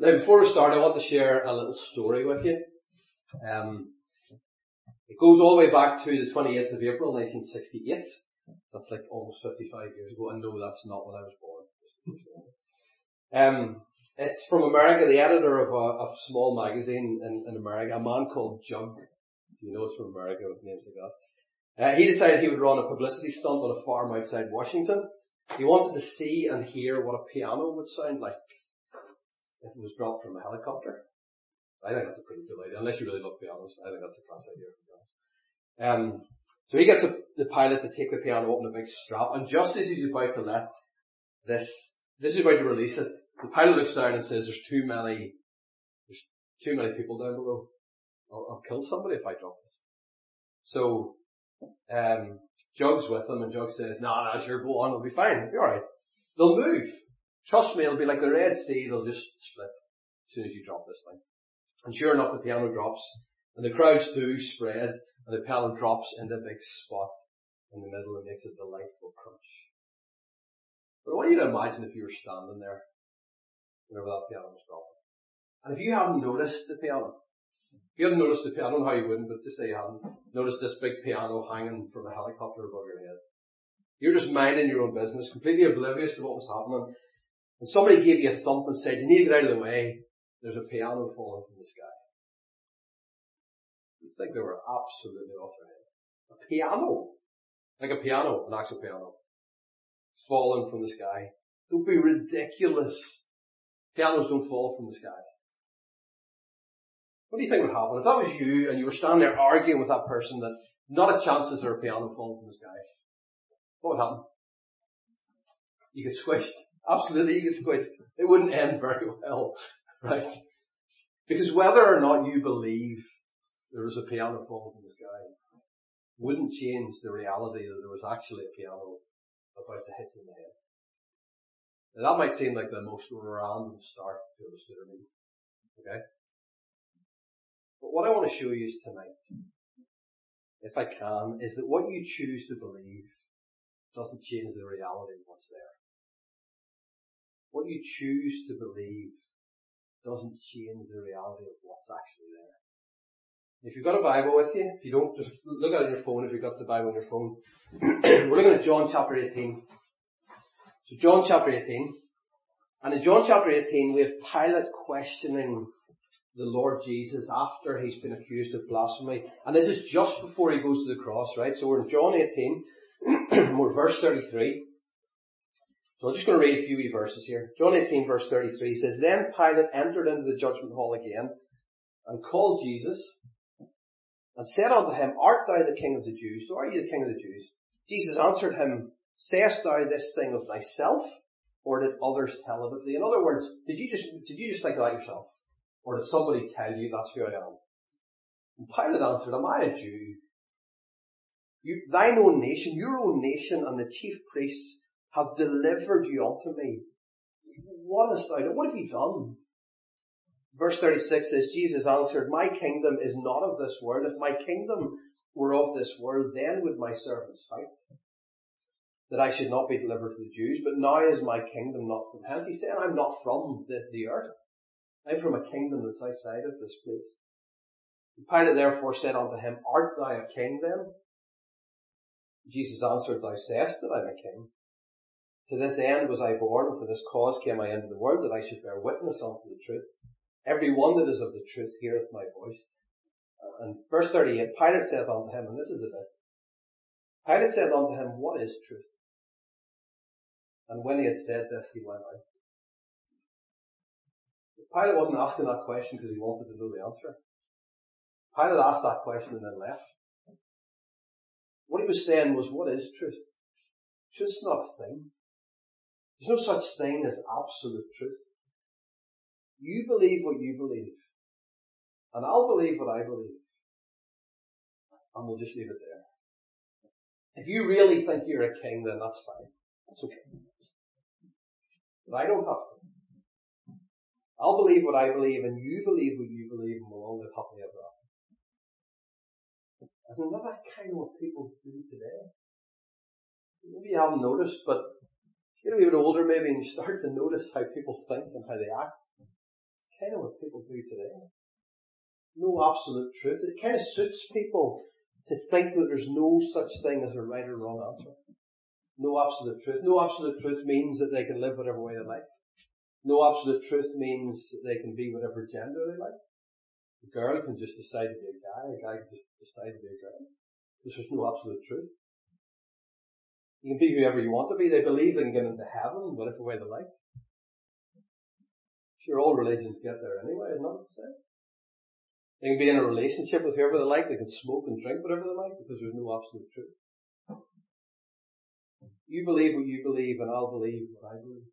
Now, before we start, I want to share a little story with you. Um, it goes all the way back to the 28th of April 1968. That's like almost 55 years ago. I know that's not when I was born. Um, it's from America, the editor of a, a small magazine in, in, America, a man called Jug. You know it's from America with names like that. Uh, he decided he would run a publicity stunt on a farm outside Washington. He wanted to see and hear what a piano would sound like it was dropped from a helicopter. I think that's a pretty good idea, unless you really look love pianos. I think that's a class idea. Um, so he gets a, the pilot to take the piano up in a big strap, and just as he's about to let this, this is about to release it, the pilot looks down and says, "There's too many, there's too many people down below. I'll, I'll kill somebody if I drop this." So, um, Jug's with him, and Jug says, "No, nah, no, sure, go on, it'll be fine, it'll be all right. They'll move. Trust me, it'll be like the Red Sea. It'll just split as soon as you drop this thing." And sure enough, the piano drops, and the crowds do spread, and the piano drops in the big spot in the middle and makes a delightful crunch. But I want you to imagine if you were standing there whenever that piano was dropping. And if you hadn't noticed the piano, you hadn't noticed the piano, I don't know how you wouldn't, but to say you hadn't noticed this big piano hanging from a helicopter above your head. You're just minding your own business, completely oblivious to what was happening. And somebody gave you a thump and said, you need to get out of the way. There's a piano falling from the sky. You'd think they were absolutely off their head. A piano. Like a piano, an actual piano. Falling from the sky. Don't be ridiculous. Pianos don't fall from the sky. What do you think would happen? If that was you and you were standing there arguing with that person that not a chance is there a piano falling from the sky, what would happen? You get squished. Absolutely. It wouldn't end very well, right? Because whether or not you believe there was a piano falling from the sky wouldn't change the reality that there was actually a piano about to hit you in the head. Now that might seem like the most random start to a meeting. Okay? But what I want to show you tonight, if I can, is that what you choose to believe doesn't change the reality of what's there. What you choose to believe doesn't change the reality of what's actually there. If you've got a Bible with you, if you don't, just look at it on your phone if you've got the Bible on your phone. We're looking at John chapter 18. So John chapter 18. And in John chapter 18 we have Pilate questioning the Lord Jesus after he's been accused of blasphemy. And this is just before he goes to the cross, right? So we're in John 18, we're verse 33. So I'm just going to read a few verses here. John 18 verse 33 says, Then Pilate entered into the judgment hall again and called Jesus and said unto him, Art thou the king of the Jews? So are you the king of the Jews? Jesus answered him, Sayest thou this thing of thyself, or did others tell it of thee? In other words, did you just, did you just think about yourself? Or did somebody tell you that's who I am? And Pilate answered, Am I a Jew? You, thine own nation, your own nation and the chief priests have delivered you unto me. What hast thou? What have you done? Verse 36 says, Jesus answered, My kingdom is not of this world. If my kingdom were of this world, then would my servants fight, that I should not be delivered to the Jews. But now is my kingdom not from hence. He said, I'm not from the, the earth. I'm from a kingdom that's outside of this place. Pilate therefore said unto him, Art thou a king then? Jesus answered, Thou sayest that I'm a king. To this end was I born, and for this cause came I into the world, that I should bear witness unto the truth. Every one that is of the truth heareth my voice. Uh, and verse 38, Pilate saith unto him, and this is a bit, Pilate said unto him, what is truth? And when he had said this, he went out. Pilate wasn't asking that question because he wanted to know the answer. Pilate asked that question and then left. What he was saying was, what is truth? Truth's not a thing. There's no such thing as absolute truth. You believe what you believe. And I'll believe what I believe. And we'll just leave it there. If you really think you're a king, then that's fine. That's okay. But I don't have to. I'll believe what I believe and you believe what you believe and we'll all live happily ever after. Isn't that kind of what people do today? Maybe you haven't noticed, but you get a bit older maybe and you start to notice how people think and how they act It's kind of what people do today. No absolute truth. It kind of suits people to think that there's no such thing as a right or wrong answer. No absolute truth. No absolute truth means that they can live whatever way they like. No absolute truth means they can be whatever gender they like. A girl can just decide to be a guy, a guy can just decide to be a girl. Because there's no absolute truth. You can be whoever you want to be. They believe they can get into heaven whatever way they like. Sure, all religions get there anyway, isn't say? They can be in a relationship with whoever they like. They can smoke and drink whatever they like because there's no absolute truth. You believe what you believe and I'll believe what I believe.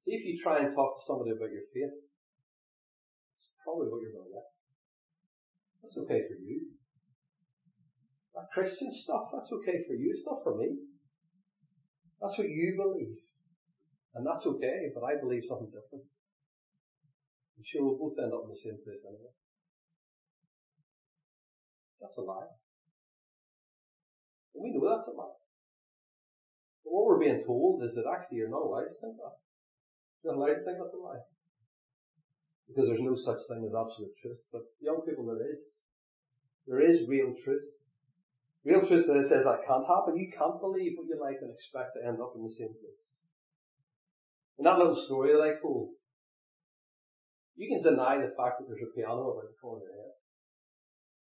See if you try and talk to somebody about your faith. It's probably what you're going to get. That's okay for you. That Christian stuff, that's okay for you. It's not for me. That's what you believe. And that's okay, but I believe something different. I'm sure we'll both end up in the same place anyway. That's a lie. And we know that's a lie. But what we're being told is that actually you're not allowed to think that. You're not allowed to think that's a lie. Because there's no such thing as absolute truth. But young people, there is. There is real truth. Real truth that says that can't happen. You can't believe what you like and expect to end up in the same place. And that little story that I told, you can deny the fact that there's a piano about the corner of your head.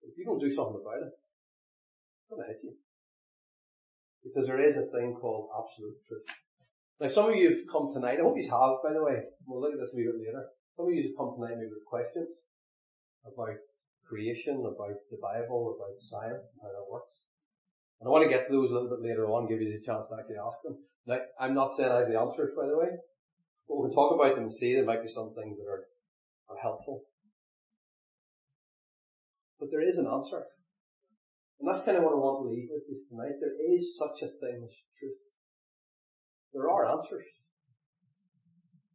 If you don't do something about it, it's going to hit you. Because there is a thing called absolute truth. Now some of you have come tonight, I hope you have by the way, we'll look at this a little bit later. Some of you have come tonight maybe with questions about creation, about the Bible, about science and how that works. And I want to get to those a little bit later on, give you the chance to actually ask them. Now, I'm not saying I have the answers, by the way, but we can talk about them and see there might be some things that are, are helpful. But there is an answer. And that's kind of what I want to leave with you tonight. There is such a thing as truth. There are answers.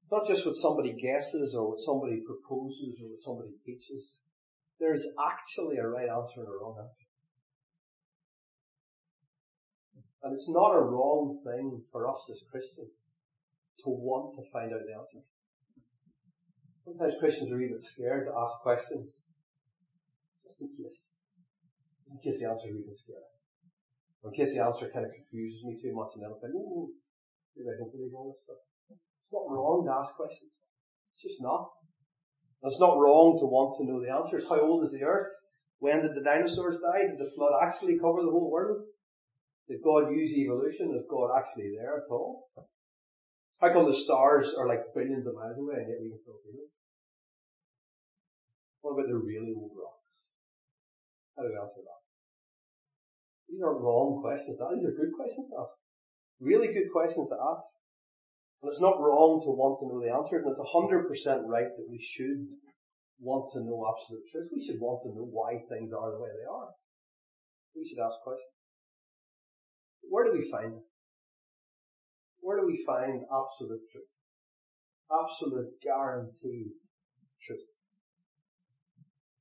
It's not just what somebody guesses or what somebody proposes or what somebody teaches. There's actually a right answer and a wrong answer. And it's not a wrong thing for us as Christians to want to find out the answer. Sometimes Christians are even scared to ask questions. Just in case. In case the answer is even scary. Or in case the answer kind of confuses me too much and then I think, ooh, maybe I don't believe all this stuff. It's not wrong to ask questions. It's just not. It's not wrong to want to know the answers. How old is the earth? When did the dinosaurs die? Did the flood actually cover the whole world? Did God use evolution? Is God actually there at all? How come the stars are like billions of miles away and yet we can still see them? What about the really old rocks? How do we answer that? These aren't wrong questions. These are good questions to ask. Really good questions to ask. And it's not wrong to want to know the answer, and it's 100% right that we should want to know absolute truth. We should want to know why things are the way they are. We should ask questions. Where do we find it? Where do we find absolute truth? Absolute guaranteed truth.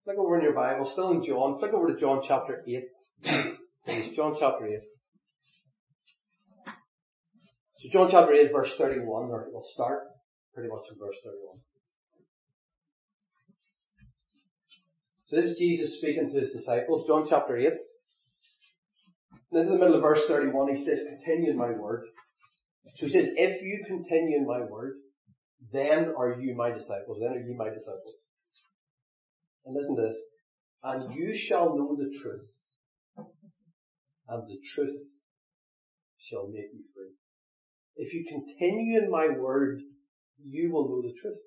Flick over in your Bible, still in John, flick over to John chapter 8. Please, John chapter 8. So John chapter 8 verse 31, or we'll start pretty much in verse 31. So this is Jesus speaking to his disciples, John chapter 8. And in the middle of verse 31, he says, continue in my word. So he says, if you continue in my word, then are you my disciples. Then are you my disciples. And listen to this. And you shall know the truth. And the truth shall make you free. If you continue in my word, you will know the truth.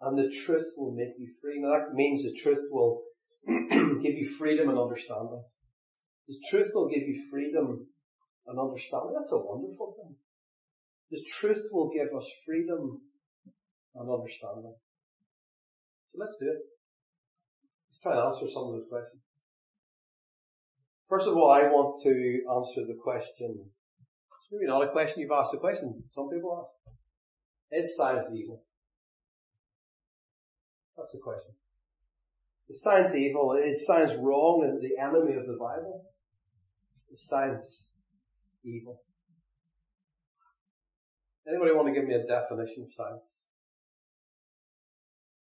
And the truth will make you free. Now that means the truth will give you freedom and understanding. The truth will give you freedom and understanding. That's a wonderful thing. The truth will give us freedom and understanding. So let's do it. Let's try and answer some of those questions. First of all, I want to answer the question. It's maybe not a question you've asked, a question some people ask. Is science evil? That's the question. Is science evil? Is science wrong? Is it the enemy of the Bible? Is science evil? Anybody want to give me a definition of science?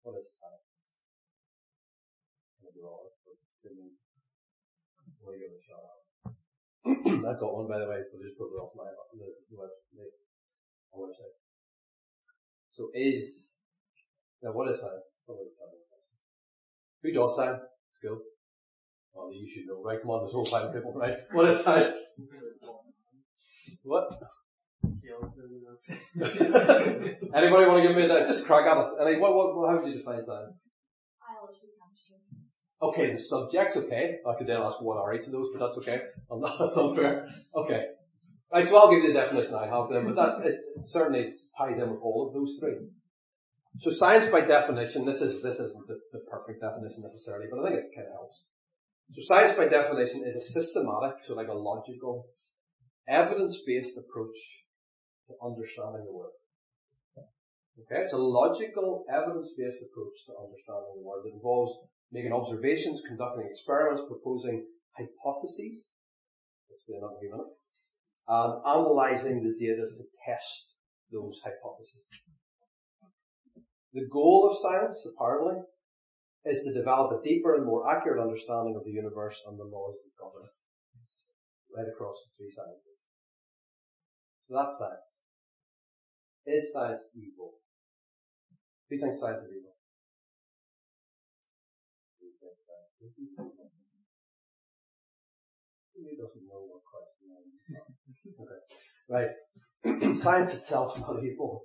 What is science? I've got one by the way, but just put it off my the, the website. So is now what is science? Who does science? School. Well, you should know, right? Come on, there's whole pile of people, right? What is science? What? Anybody want to give me that? Just crack at it. I mean, what, what, how would you define science? Biology, chemistry. Okay, the subject's okay. I could then ask what are each of those, but that's okay. That's unfair. Okay. Right, so I'll give you the definition I have there, but that it certainly ties in with all of those three. So science by definition, this is this isn't the, the perfect definition necessarily, but I think it kind of helps. So science by definition is a systematic, so like a logical, evidence-based approach to understanding the world. Okay, it's a logical, evidence-based approach to understanding the world. It involves making observations, conducting experiments, proposing hypotheses, explain that in a minute, and analysing the data to test those hypotheses. The goal of science, apparently, is to develop a deeper and more accurate understanding of the universe and the laws that govern it, right across the three sciences. So that's science. Is science evil? Who thinks science is evil? Who thinks science is evil? Who doesn't know what question Okay. Right. science itself is not evil.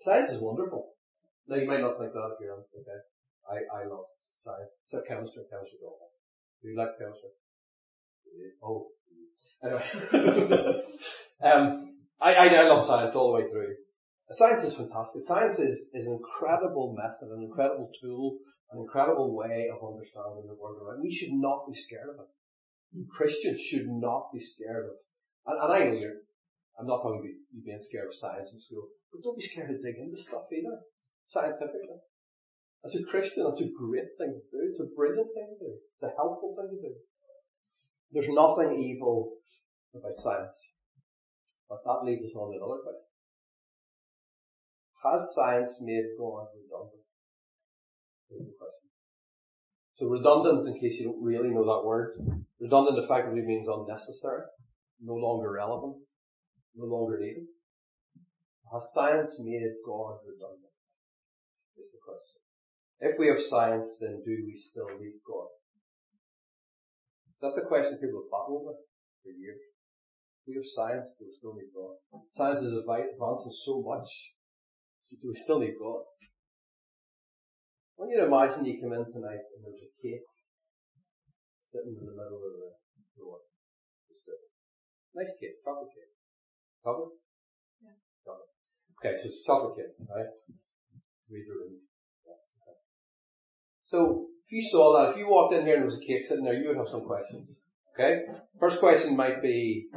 Science is wonderful. Now you might not think that if you're okay. I, I love science. Except chemistry. Chemistry is awful. Do you like chemistry? Oh. Anyway. um, I, I, I love science all the way through. Science is fantastic. Science is, is an incredible method, an incredible tool, an incredible way of understanding the world around. We should not be scared of it. Christians should not be scared of, and, and I know you're, I'm not talking about you being scared of science in school, but don't be scared to dig into stuff either scientifically. As a Christian, that's a great thing to do. It's a brilliant thing to do. It's a helpful thing to do. There's nothing evil about science. But that leads us on to another question. Has science made God redundant? So redundant, in case you don't really know that word, redundant effectively means unnecessary, no longer relevant, no longer needed. Has science made God redundant? is the question. If we have science, then do we still need God? So that's a question people have battled with for years. We have science, do we still need God? Science is advancing so much. Do we still need God? I want you to imagine you come in tonight and there's a cake sitting in the middle of the floor. Nice cake, chocolate cake. Chocolate? Yeah. Chocolate. Okay, so it's chocolate cake, right? So if you saw that, if you walked in here and there was a cake sitting there, you would have some questions. Okay? First question might be,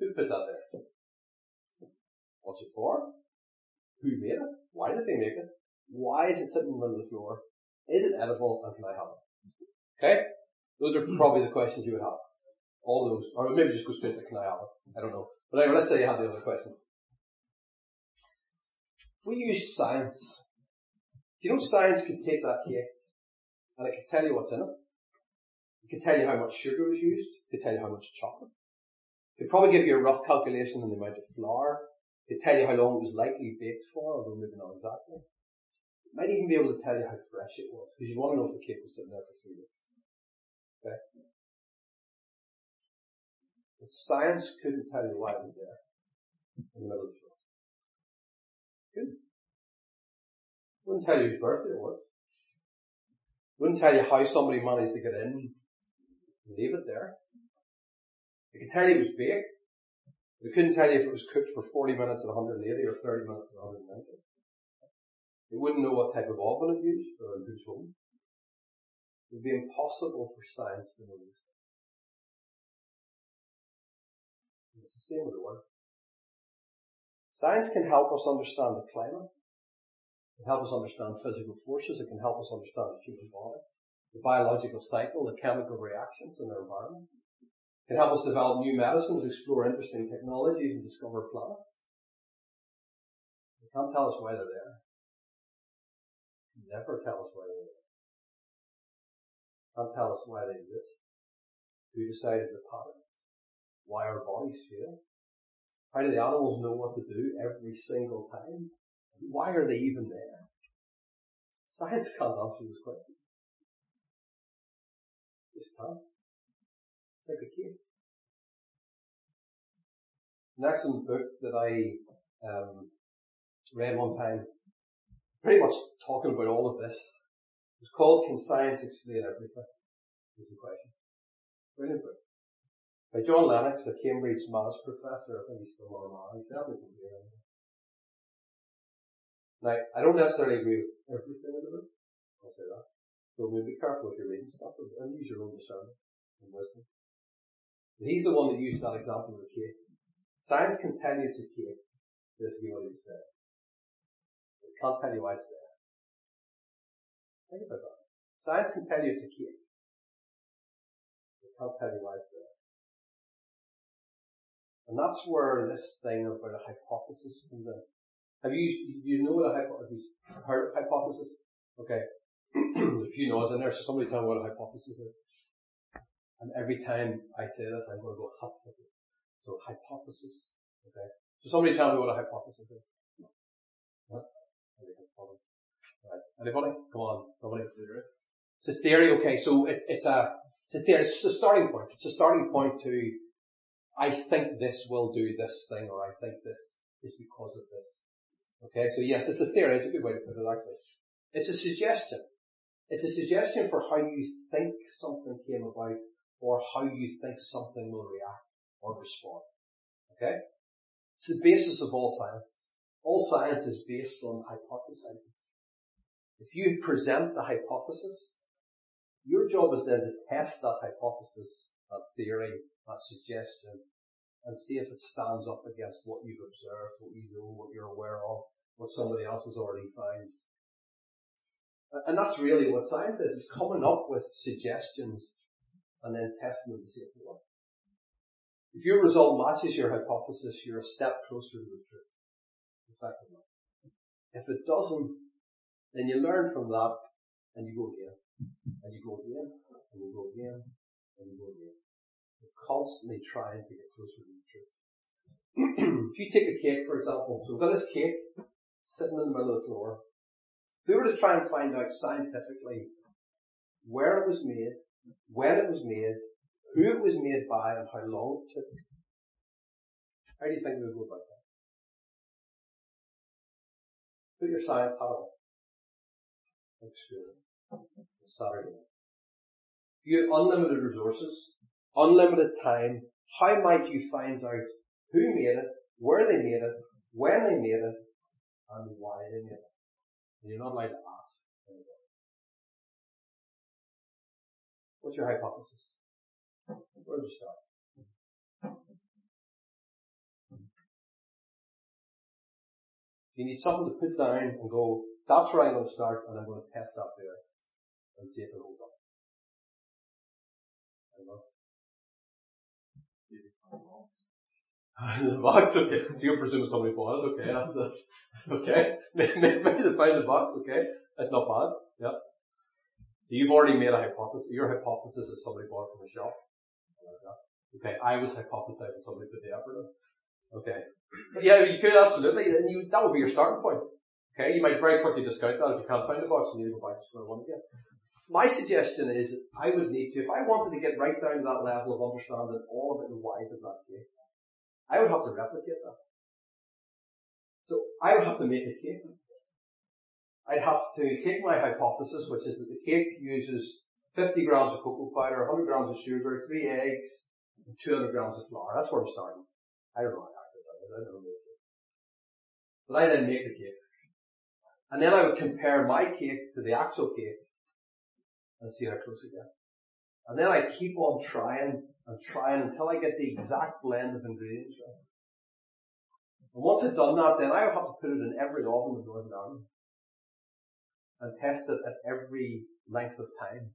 who put that there? What's it for? Who made it? Why did they make it? Why is it sitting in the the floor? Is it edible and can I have it? Okay? Those are hmm. probably the questions you would have. All those. Or maybe just go straight to can I have it? I don't know. But anyway, let's say you have the other questions. If we use science, do you know science could take that cake and it could tell you what's in it? It could tell you how much sugar was used. It could tell you how much chocolate. It could probably give you a rough calculation on the amount of flour. Could tell you how long it was likely baked for, although maybe not exactly. It might even be able to tell you how fresh it was, because you want to know if the cake was sitting there for three weeks. Okay? But science couldn't tell you why it was there in the middle of the good. Wouldn't tell you whose birthday it was. Wouldn't tell you how somebody managed to get in and leave it there. It could tell you it was baked. It couldn't tell you if it was cooked for 40 minutes at 180 or 30 minutes at 190. It wouldn't know what type of oven it used or in whose home. It would be impossible for science to know these things. It's the same with the word. Science can help us understand the climate. It can help us understand physical forces. It can help us understand the human body, the biological cycle, the chemical reactions in our environment. Can help us develop new medicines, explore interesting technologies, and discover planets. It can't tell us why they're there. never tell us why they are. there. Can't tell us why they exist. Who decided the pattern? Why our bodies fail? How do the animals know what to do every single time? Why are they even there? Science can't answer those questions. Just can't. A. An excellent book that I um, read one time, pretty much talking about all of this. It's called Can Science Explain Everything? Is the question. Brilliant book. By John Lennox, a Cambridge maths professor. I think he's from Armagh. Now, I don't necessarily agree with everything in the book. I'll say that. So we'll be careful if you're reading stuff and use your own discernment and wisdom. But he's the one that used that example of the cake. Science can tell you it's a cake. Basically what he said. It can't tell you why it's there. Think about that. Science can tell you it's a cake. It can't tell you why it's there. And that's where this thing about a hypothesis comes in. Have you, do you know what a hypothesis, heard of hypothesis? Okay. There's a few nods in there, so somebody tell me what a hypothesis is. And every time I say this, I'm going to go hypothesis. So hypothesis. Okay. So somebody tell me what a hypothesis is. Right. Anybody? Come on. Somebody. It's a theory. Okay. So it, it's a, it's a theory. It's a starting point. It's a starting point to, I think this will do this thing, or I think this is because of this. Okay, so yes, it's a theory. It's a good way to put it actually. It's a suggestion. It's a suggestion for how you think something came about or how you think something will react or respond. Okay? It's the basis of all science. All science is based on hypothesizing. If you present the hypothesis, your job is then to test that hypothesis, that theory, that suggestion, and see if it stands up against what you've observed, what you know, what you're aware of, what somebody else has already found. And that's really what science is. It's coming up with suggestions and then testing them to see if they work. If your result matches your hypothesis, you're a step closer to the truth. Effectively. If it doesn't, then you learn from that and you go again. And you go again. And you go again. And you go again constantly trying to get closer to the truth. if you take a cake, for example, so we've got this cake sitting in the middle of the floor. If we were to try and find out scientifically where it was made, when it was made, who it was made by, and how long it took, how do you think we would go about that? Put your science hat on. Like school. Saturday. If you had unlimited resources, unlimited time, how might you find out who made it, where they made it, when they made it, and why they made it? And you're not allowed to What's your hypothesis? Where do you start? You need something to put down and go, that's where I'm going to start and I'm going to test that there and see if it holds up. the box, okay. So you're presuming somebody bought it, okay, that's, that's, okay. Maybe, they found the box, okay. That's not bad, yeah. You've already made a hypothesis, your hypothesis is somebody bought it from a shop. Okay, I was hypothesizing somebody put the effort in. Okay. Yeah, you could absolutely, and you, that would be your starting point. Okay, you might very quickly discount that if you can't find the box and you need to go back to square one again. My suggestion is I would need to, if I wanted to get right down to that level of understanding all of it and whys of that cake, I would have to replicate that. So I would have to make a cake. I'd have to take my hypothesis, which is that the cake uses 50 grams of cocoa powder, 100 grams of sugar, 3 eggs, and 200 grams of flour. That's where I'm starting. I don't know how accurate that is. I don't know. But I then make the cake. And then I would compare my cake to the actual cake and see how close I get. And then I keep on trying and trying until I get the exact blend of ingredients right. And once I've done that, then I have to put it in every oven in Northern Ireland and test it at every length of time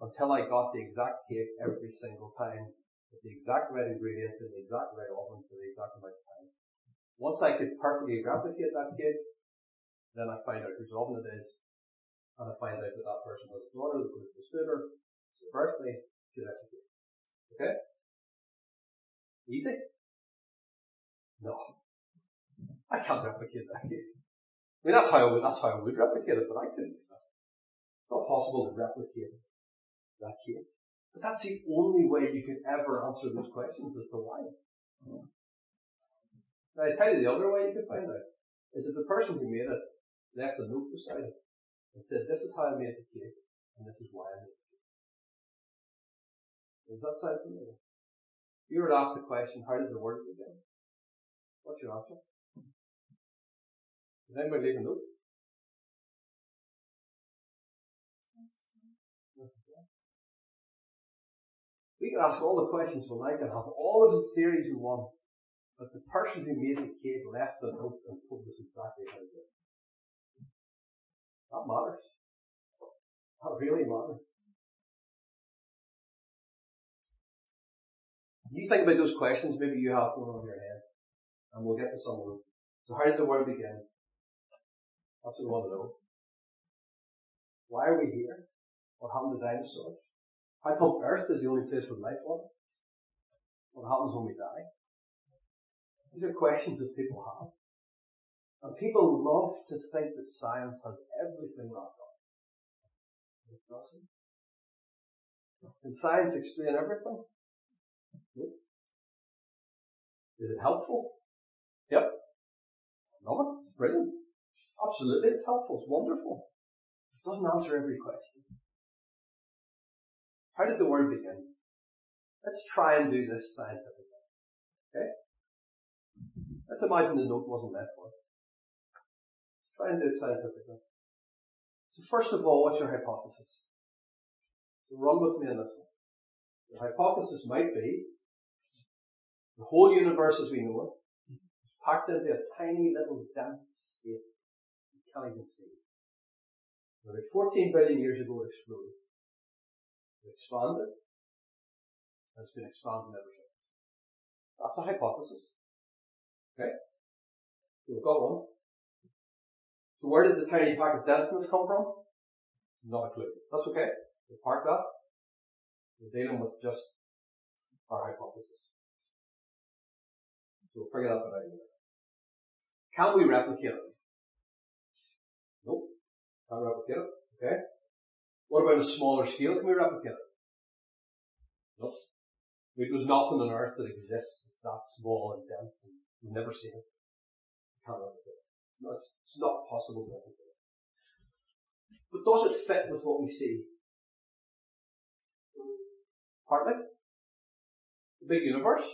until I got the exact cake every single time with the exact right ingredients in the exact right oven for the exact amount of time. Once I could perfectly replicate that cake, then I find out whose oven it is, and I find out that that person has a daughter that to the scooter, it's their birthday, should Okay? Easy? No. I can't replicate that cake. I mean, that's how I would, that's how I would replicate it, but I couldn't. do that. It's not possible to replicate that cake. But that's the only way you can ever answer those questions as to why. Now I tell you the other way you could find out is that the person who made it left a note beside it and said, this is how I made the cake and this is why I made the cake. Does that sound familiar? You were to ask the question, how did the word begin? What's your answer? We can ask all the questions we like and have all of the theories we want, but the person who made the cake left the note and told us exactly how to do it. That matters. That really matters. You think about those questions maybe you have going on in your head, and we'll get to some of them. So how did the world begin? That's what we want to know. Why are we here? What happened to dinosaurs? How come Earth is the only place with life on? What happens when we die? These are questions that people have. And people love to think that science has everything wrapped up. It doesn't. Can science explain everything? Nope. Is it helpful? Yep. Love it. It's brilliant. Absolutely, it's helpful. It's wonderful. It doesn't answer every question. How did the word begin? Let's try and do this scientifically. Okay? Let's imagine the note wasn't left for. Let's try and do it scientifically. So first of all, what's your hypothesis? So run with me on this one. Your hypothesis might be the whole universe as we know it is packed into a tiny little dense state. Can't even see. About 14 billion years ago it exploded. It expanded, and it's been expanding ever since. That's a hypothesis. Okay? So we've got one. So where did the tiny pack of denseness come from? Not a clue. That's okay. We'll park that. We're dealing with just our hypothesis. So we'll figure that out later. Can we replicate it? Nope. Can't replicate it. Okay? What about a smaller scale? Can we replicate it? No. There's nothing on earth that exists that's that small and dense and we've never seen it. Can't replicate it. It's, it's not possible to replicate it. But does it fit with what we see? Partly. The big universe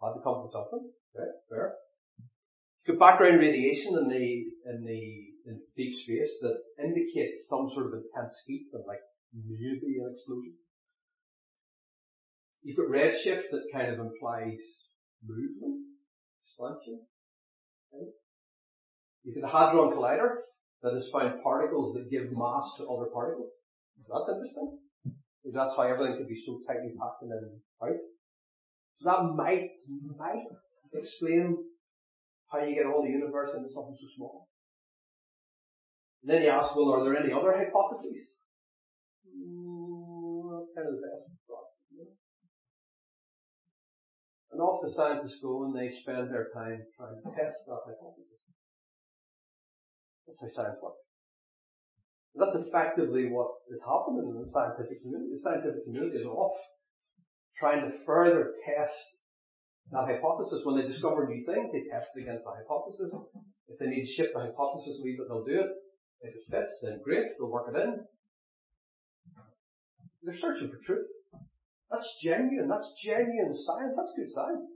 had to come from something. Okay, fair. You got background radiation in the in the in deep space that indicates some sort of intense heat and like maybe an explosion. You've got redshift that kind of implies movement, expansion. You've got the Hadron Collider that has found particles that give mass to other particles. That's interesting. That's why everything could be so tightly packed and then out. So that might, might explain how you get all the universe into something so small. Then he asks, well, are there any other hypotheses? Mm. And off the scientists go and they spend their time trying to test that hypothesis. That's how science works. And that's effectively what is happening in the scientific community. The scientific community is off trying to further test that hypothesis. When they discover new things, they test it against the hypothesis. If they need to shift the hypothesis a wee bit, they'll do it. If it fits, then great, we'll work it in. They're searching for truth. That's genuine. That's genuine science. That's good science.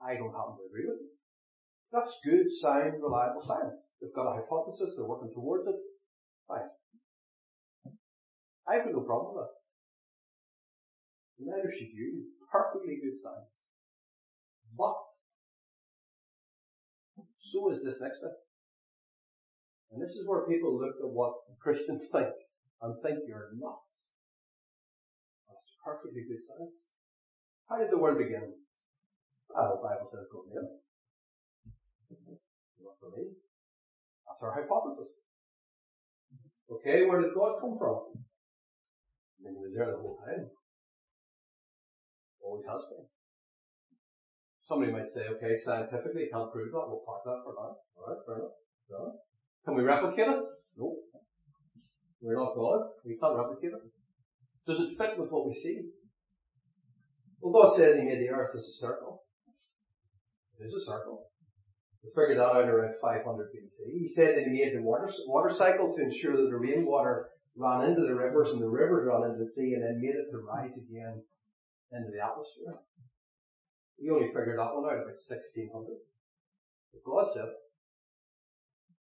I don't happen to agree with it. That's good, sound, reliable science. They've got a hypothesis, they're working towards it. Fine. I've got no problem with that. Neither should you. Perfectly good science. But, so is this next bit. And this is where people look at what Christians think and think you're nuts. That's perfectly good science. How did the world begin? Well, the Bible says go near Not for me. That's our hypothesis. Okay, where did God come from? I mean, he was there the whole time. Always has been. Somebody might say, okay, scientifically, can't prove that. We'll park that for now. Alright. Fair enough. Can we replicate it? No. We're not God. We can't replicate it. Does it fit with what we see? Well, God says He made the earth as a circle. It is a circle. We figured that out around 500 BC. He said that He made the water, water cycle to ensure that the rainwater ran into the rivers and the rivers ran into the sea and then made it to rise again into the atmosphere. We only figured that one out about 1600. But God said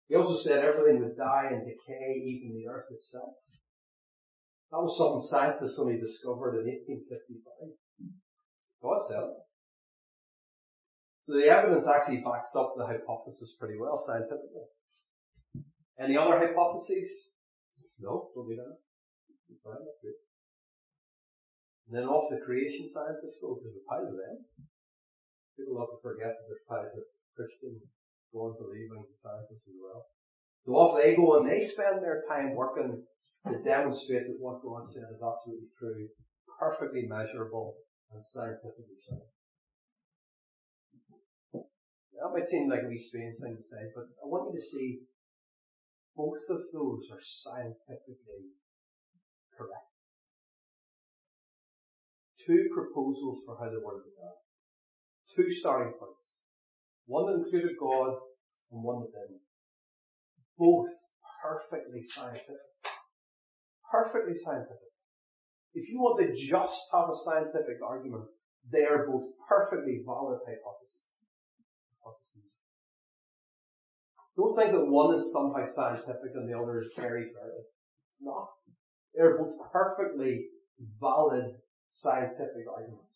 He also said everything would die and decay, even the earth itself. That was something scientists only discovered in 1865. God said it. So the evidence actually backs up the hypothesis pretty well scientifically. Any other hypotheses? No, don't need that. And then off the creation scientists go, there's a piles eh? of them. People love to forget that there's piles of Christian, God believing scientists as well. So off they go and they spend their time working to demonstrate that what God said is absolutely true, perfectly measurable, and scientifically so. That might seem like a wee strange thing to say, but I want you to see both of those are scientifically correct. Two proposals for how the world began. Two starting points. One included God and one didn't. Both perfectly scientific. Perfectly scientific. If you want to just have a scientific argument, they are both perfectly valid hypotheses. hypotheses. Don't think that one is somehow scientific and the other is very fairy. It's not. They're both perfectly valid scientific arguments.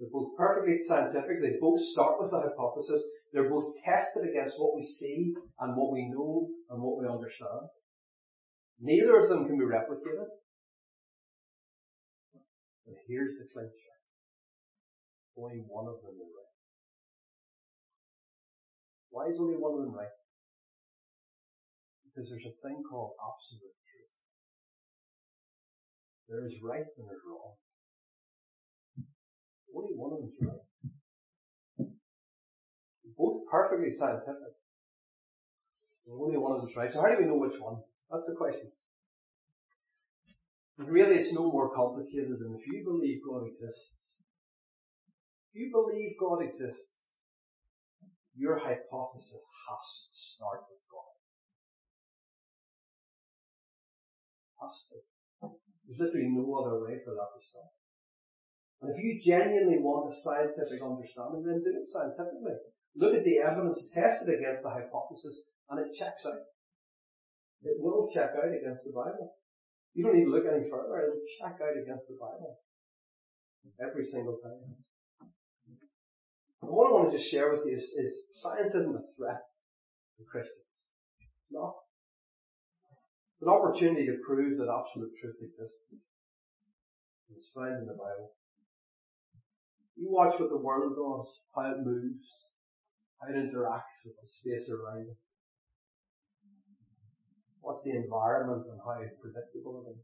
They're both perfectly scientific. They both start with a hypothesis. They're both tested against what we see and what we know and what we understand. Neither of them can be replicated. But here's the clincher. Only one of them is right. Why is only one of them right? Because there's a thing called absolute truth. There is right and there's wrong. Only one of them is right. Both perfectly scientific. Only one of them is right. So how do we know which one? That's the question. And really it's no more complicated than if you believe God exists. If you believe God exists, your hypothesis has to start with God. Has to. There's literally no other way for that to start. And if you genuinely want a scientific understanding, then do it scientifically. Look at the evidence tested against the hypothesis and it checks out. It will check out against the Bible. You don't need to look any further. It'll check out against the Bible. Every single time. And what I want to just share with you is, is science isn't a threat to Christians. It's not. It's an opportunity to prove that absolute truth exists. It's found in the Bible. You watch what the world does, how it moves, how it interacts with the space around it. What's the environment and how predictable it is.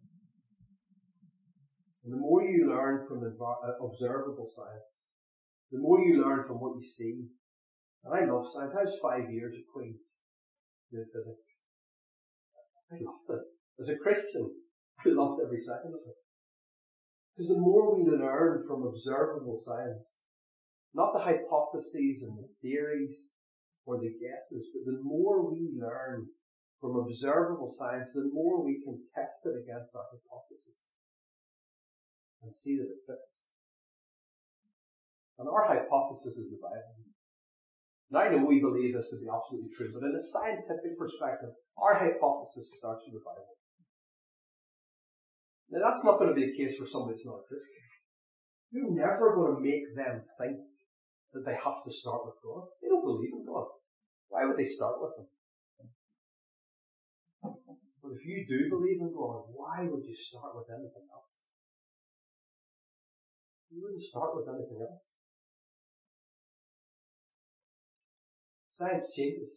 And the more you learn from uh, observable science, the more you learn from what you see. And I love science. I was five years at Queen's doing physics. I loved it. As a Christian, I loved every second of it. Because the more we learn from observable science, not the hypotheses and the theories or the guesses, but the more we learn from observable science, the more we can test it against our hypotheses and see that it fits. And our hypothesis is the Bible. Now I know we believe this to be absolutely true, but in a scientific perspective, our hypothesis starts with the Bible. Now that's not going to be the case for somebody who's not a Christian. You're never going to make them think that they have to start with God. They don't believe in God. Why would they start with Him? But if you do believe in God, why would you start with anything else? You wouldn't start with anything else. Science changes.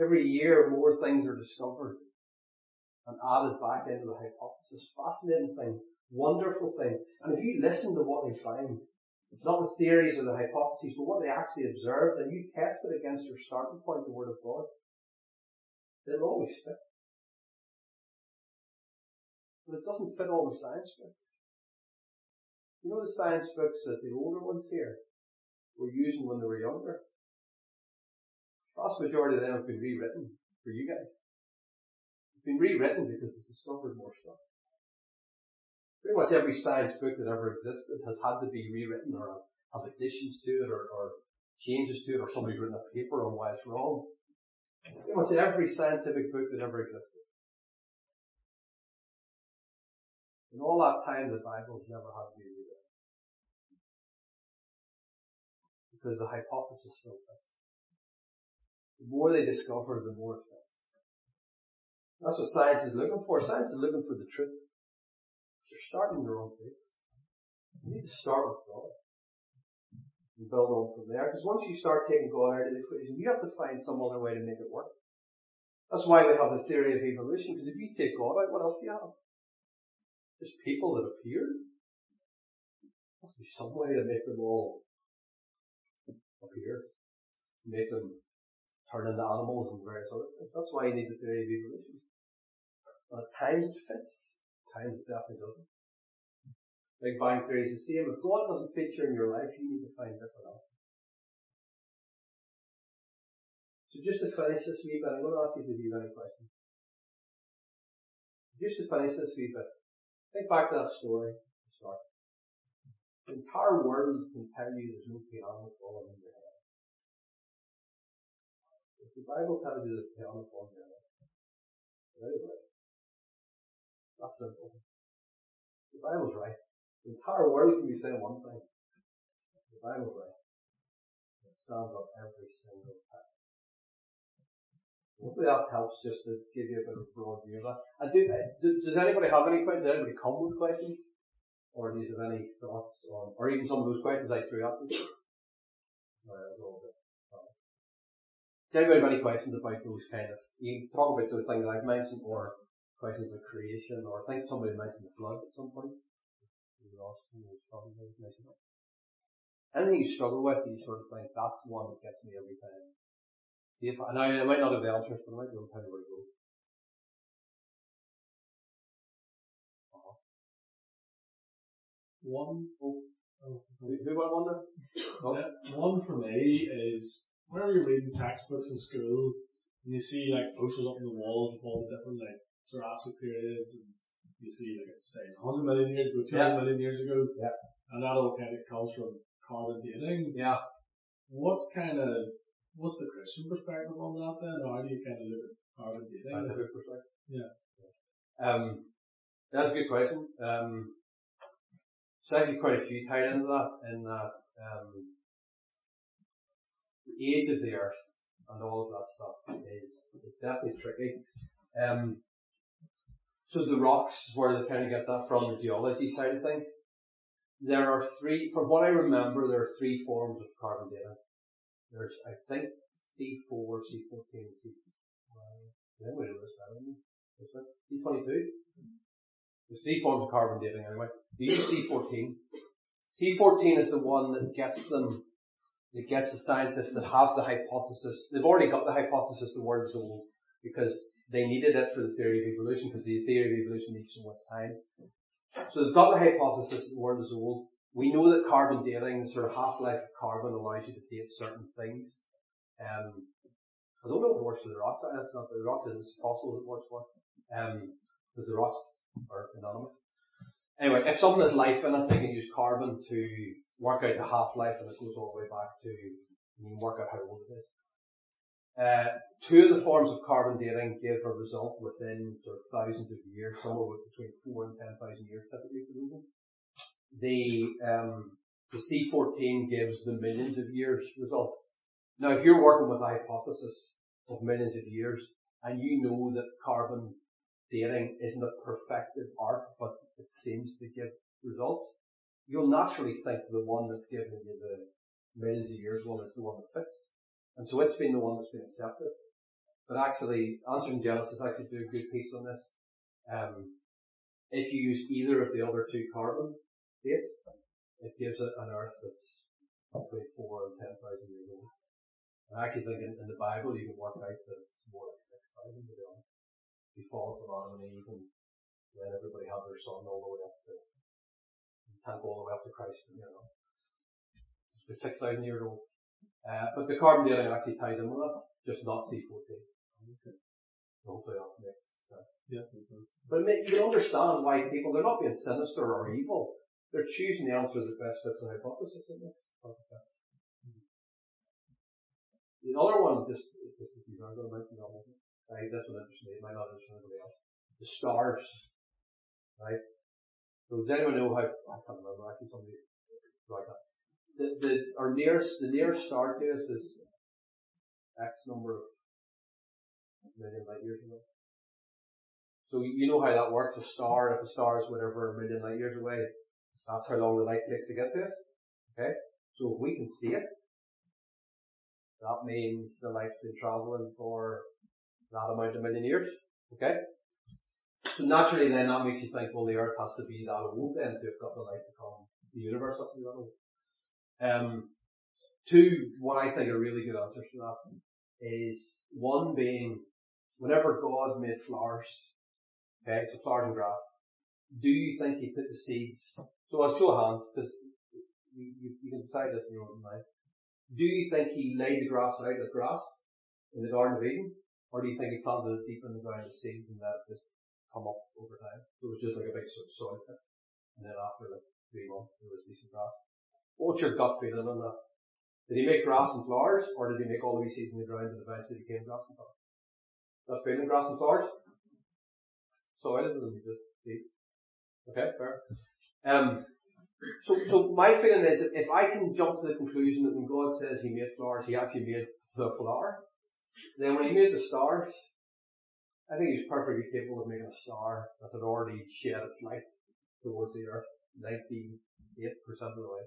Every year more things are discovered and added back into the hypothesis. Fascinating things, wonderful things. And if you listen to what they find, not the theories or the hypotheses, but what they actually observed, and you test it against your starting point, the Word of God, it'll always fit. But it doesn't fit all the science books. You know the science books that the older ones here were using when they were younger? The vast majority of them have been rewritten for you guys. Been rewritten because they've discovered more stuff. Pretty much every science book that ever existed has had to be rewritten or have additions to it or, or changes to it or somebody's written a paper on why it's wrong. Pretty much every scientific book that ever existed. In all that time, the Bible's never had to be rewritten. Because the hypothesis still fits. The more they discover, the more it fits. That's what science is looking for. Science is looking for the truth. You're starting in the wrong place. You need to start with God. And build on from there. Because once you start taking God out of the equation, you have to find some other way to make it work. That's why we have the theory of evolution, because if you take God out, what else do you have? Just people that appeared. There must be some way to make them all appear. Make them turn into animals and various other things. That's why you need the theory of evolution. At times it fits times it definitely doesn't. Big Bang Theory is the same. If God doesn't feature in your life, you need to find different answers. So just to finish this wee bit, I'm going to ask you you have any questions. Just to finish this wee bit, think back to that story. Start. The entire world can tell you there's no piano falling in your head. If the Bible tells you there's piano falling in your head, right. That's simple. The Bible's right. The entire world can be saying one thing. The Bible's right. It stands up every single time. Hopefully that helps just to give you a bit of a broad view of that. And do, uh, does anybody have any questions? Does anybody come with questions? Or do you have any thoughts on, or even some of those questions I threw at? No, Does anybody have any questions about those kind of, you talk about those things I've mentioned or questions of creation, or I think somebody mentioned the flood at some point. Anything you struggle with, you sort of think, that's the one that gets me every time. See if I, and I, I might not have the answers, but I might be able to tell you where to go. Uh-huh. One, oh, oh, who, who went one there? Oh. Yeah, one for me is whenever you're reading textbooks in school and you see like posters up on the walls of all the different like Jurassic periods and you see like it says 100 million years ago, 200 yeah. million years ago. Yeah. And that all kind of comes from carbon dating. Yeah. What's kind of, what's the Christian perspective on that then? Or how do you kind of look at carbon dating? Scientific perspective. Yeah. Um, that's a good question. Um, so actually quite a few tied into that in that, um, the age of the earth and all of that stuff is, is definitely tricky. Um, so the rocks, is where they kind of get that from, the geology side of things. There are three, from what I remember, there are three forms of carbon dating. There's, I think, C4, C14, and C, uh, anyway, C22? There's three forms of carbon dating anyway. They use C14. C14 is the one that gets them, that gets the scientists that have the hypothesis, they've already got the hypothesis the world's old because they needed it for the theory of evolution because the theory of evolution needs so much time. So they've got the hypothesis that the world is old. We know that carbon dating, sort of half-life of carbon allows you to date certain things. Um, I don't know if it works for the rocks. That's not the rocks, it's fossils it works for. Um, because the rocks are inanimate. Anyway, if something has life in it, they can use carbon to work out the half-life and it goes all the way back to, you can work out how old it is. Uh, two of the forms of carbon dating give a result within sort of thousands of years, somewhere between four and ten thousand years typically for The, um, the C14 gives the millions of years result. Now if you're working with a hypothesis of millions of years and you know that carbon dating isn't a perfected art, but it seems to give results, you'll naturally think the one that's giving you the millions of years one is the one that fits. And so it's been the one that's been accepted. but actually, Answers in Genesis actually do a good piece on this. Um, if you use either of the other two carbon dates, it gives it an Earth that's between four and ten thousand years old. I actually think in, in, the Bible you can work out that it's more like six thousand to be honest. You fall from Adam and Eve and then everybody had their son all the way up to can't go all the way up to Christ, you know. About six thousand years old. Uh, but the carbon dating actually ties in with that, just not C fourteen. Okay. Hopefully that makes sense. Yeah, it does. But you can understand why people they're not being sinister or evil. They're choosing the answer that best fits the hypothesis. It makes. The other one, just, just if you are going to mention that one, right, this one interests me, it might not interest anybody else. The stars, right? So does anyone know how, I can't remember, actually somebody like that. The, the, our nearest, the nearest star to us is X number of million light years away. So you know how that works. A star, if a star is whatever a million light years away, that's how long the light takes to get to us. Okay? So if we can see it, that means the light's been traveling for that amount of million years. Okay? So naturally then that makes you think, well the earth has to be that old then to have got the light to come. The universe has to that old. Um, two, what I think are really good answers to that is one being whenever God made flowers, okay, so flowers and grass, do you think he put the seeds, so I'll show hands, because you, you, you, can decide this in your own mind. Do you think he laid the grass out as grass in the Garden of Eden? Or do you think he planted it deep in the ground as seeds and that just come up over time? So it was just like a big sort of soil pit. And then after like three months there was decent grass. What's your gut feeling on that? Did he make grass and flowers, or did he make all the wee seeds in the ground and eventually became grass and flowers? Gut feeling, grass and flowers? Soil, and just seeds. Okay, fair. Um, so, so my feeling is that if I can jump to the conclusion that when God says He made flowers, He actually made the flower, then when He made the stars, I think He's perfectly capable of making a star that had already shed its light towards the earth 98% of the way.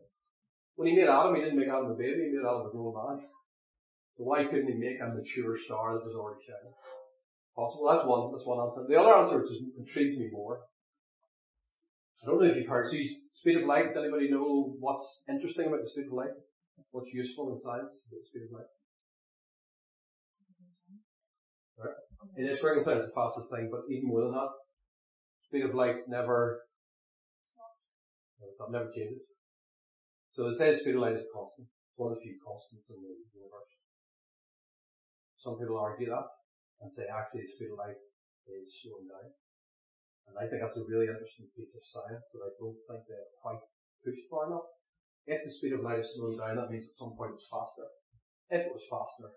When He made Adam, He didn't make Adam a baby, He made Adam a grown man. So why couldn't He make a mature star that was already shining? Possible. That's one, that's one answer. The other answer, which intrigues me more, I don't know if you've heard, so speed of light, anybody know what's interesting about the speed of light? What's useful in science about the speed of light? Right. It is very science the fastest thing, but even more than that, speed of light never, never changes. So they say the speed of light is constant. It's one of the few constants in the universe. Some people argue that and say actually the speed of light is slowing down. And I think that's a really interesting piece of science that I don't think they've quite pushed far enough. If the speed of light is slowing down, that means at some point it's faster. If it was faster,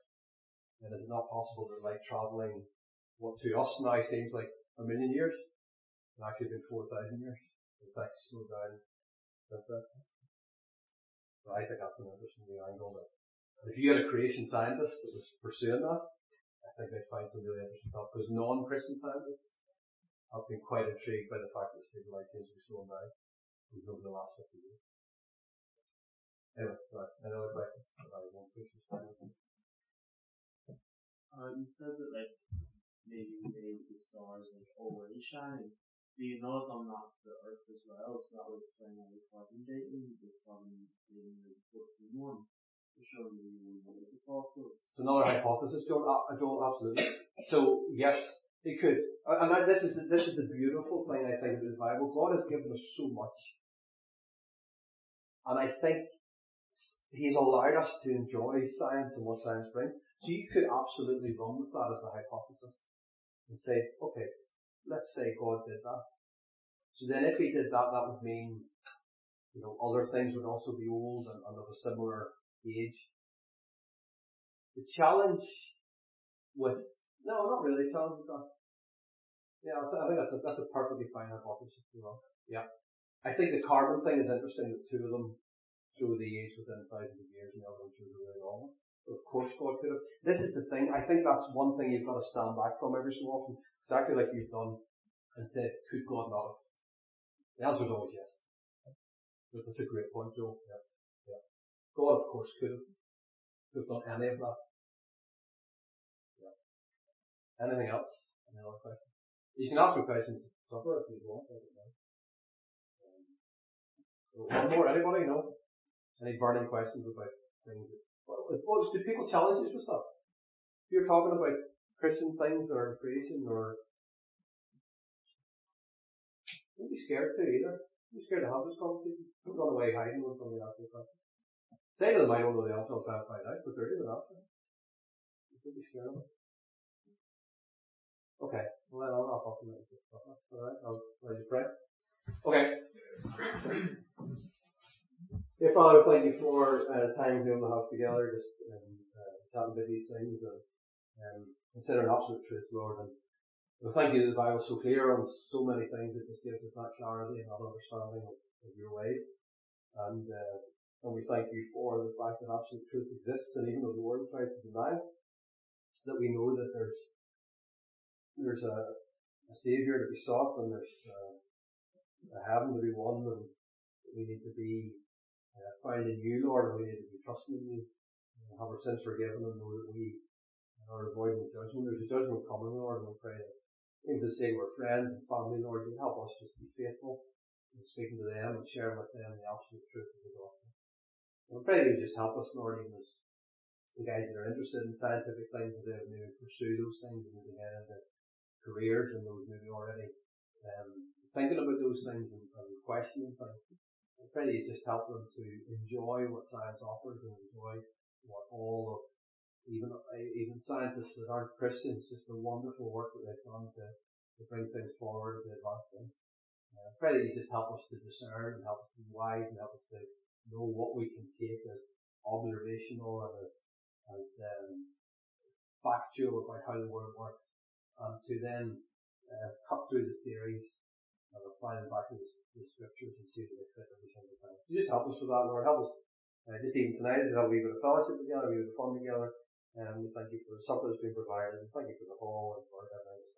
then is it not possible that light traveling what to us now seems like a million years? It's actually been 4,000 years. It's actually slowed down So I think that's an interesting angle. But if you had a creation scientist that was pursuing that, I think they'd find some really interesting stuff because non-Christian scientists I've been quite intrigued by the fact that of light seems to be slowing down over the last 50 years. Anyway, right, any other Uh, you said that like maybe the stars like already shining. Do you know if I'm not the Earth as well? So that would explain why the carbon dating, the carbon dating the 14 one. Showing you the fossils. It's another hypothesis, Joel. Uh, Joel, absolutely. So yes, it could. And I, this is the, this is the beautiful thing I think of the Bible. God has given us so much. And I think He's allowed us to enjoy science and what science brings. So you could absolutely run with that as a hypothesis and say, okay, let's say God did that. So then if he did that, that would mean, you know, other things would also be old and, and of a similar age. The challenge with no, not really. Challenge with that. Yeah, I, th- I think that's a, that's a perfectly fine hypothesis. You know? Yeah. I think the carbon thing is interesting that two of them show the age within thousands of years and the other one shows a really long one. Of course God could have. This is the thing. I think that's one thing you've got to stand back from every so often. Exactly like you've done and said, could God not have? The answer is always yes. But that's a great point, Joe. Yeah. Yeah. God of course could have. Could have done any of that. Yeah. Anything else? Any other questions? You can ask me questions at supper if you want. Um, one more, anybody? No? Any burning questions about things? That, what, do people challenge you with stuff? If you're talking about Christian things or creation or don't be scared to either. Don't be scared to have this conversation. Don't run away hiding when somebody asks you a question. Say to them, I don't know the answer, I'll try and find out, but there is an answer. Don't be scared of it. Okay, well then I'll wrap up and Alright, I'll let you pray. Okay. Dear Father, thank you for uh, the time we have together, just um, uh, about these things and um, considering absolute truth, Lord. And we thank you that the Bible's so clear on so many things. It just gives us that clarity and that understanding of, of your ways. And, uh, and we thank you for the fact that absolute truth exists, and even though the world tries to deny it, that we know that there's there's a, a Savior to be sought, and there's uh, a heaven to be won, and we need to be uh, in you, Lord, and we need to be trusting in you, and have our sins forgiven, and know that we are avoiding judgment. There's a judgment coming, Lord, and we pray that even to say we're friends and family, Lord, you help us just be faithful in speaking to them and sharing with them the absolute truth of the gospel. And we pray that you just help us, Lord, even as the guys that are interested in scientific things, as they maybe pursue those things and maybe get into careers and those maybe already um, thinking about those things and, and questioning things. You just help them to enjoy what science offers and enjoy what all of even even scientists that aren't Christians, just the wonderful work that they've done to, to bring things forward, to advance things. Uh, pray that you just help us to discern and help us to be wise and help us to know what we can take as observational and as as um, factual about how the world works um, to then uh, cut through the theories and apply them back to the, the scriptures and see that they fit every single time. So just help us with that, Lord. Help us uh, just even tonight to have a wee bit of fellowship together, a wee bit of fun together. And we thank you for the supper that's been provided, and thank you for the hall and for everything. Um,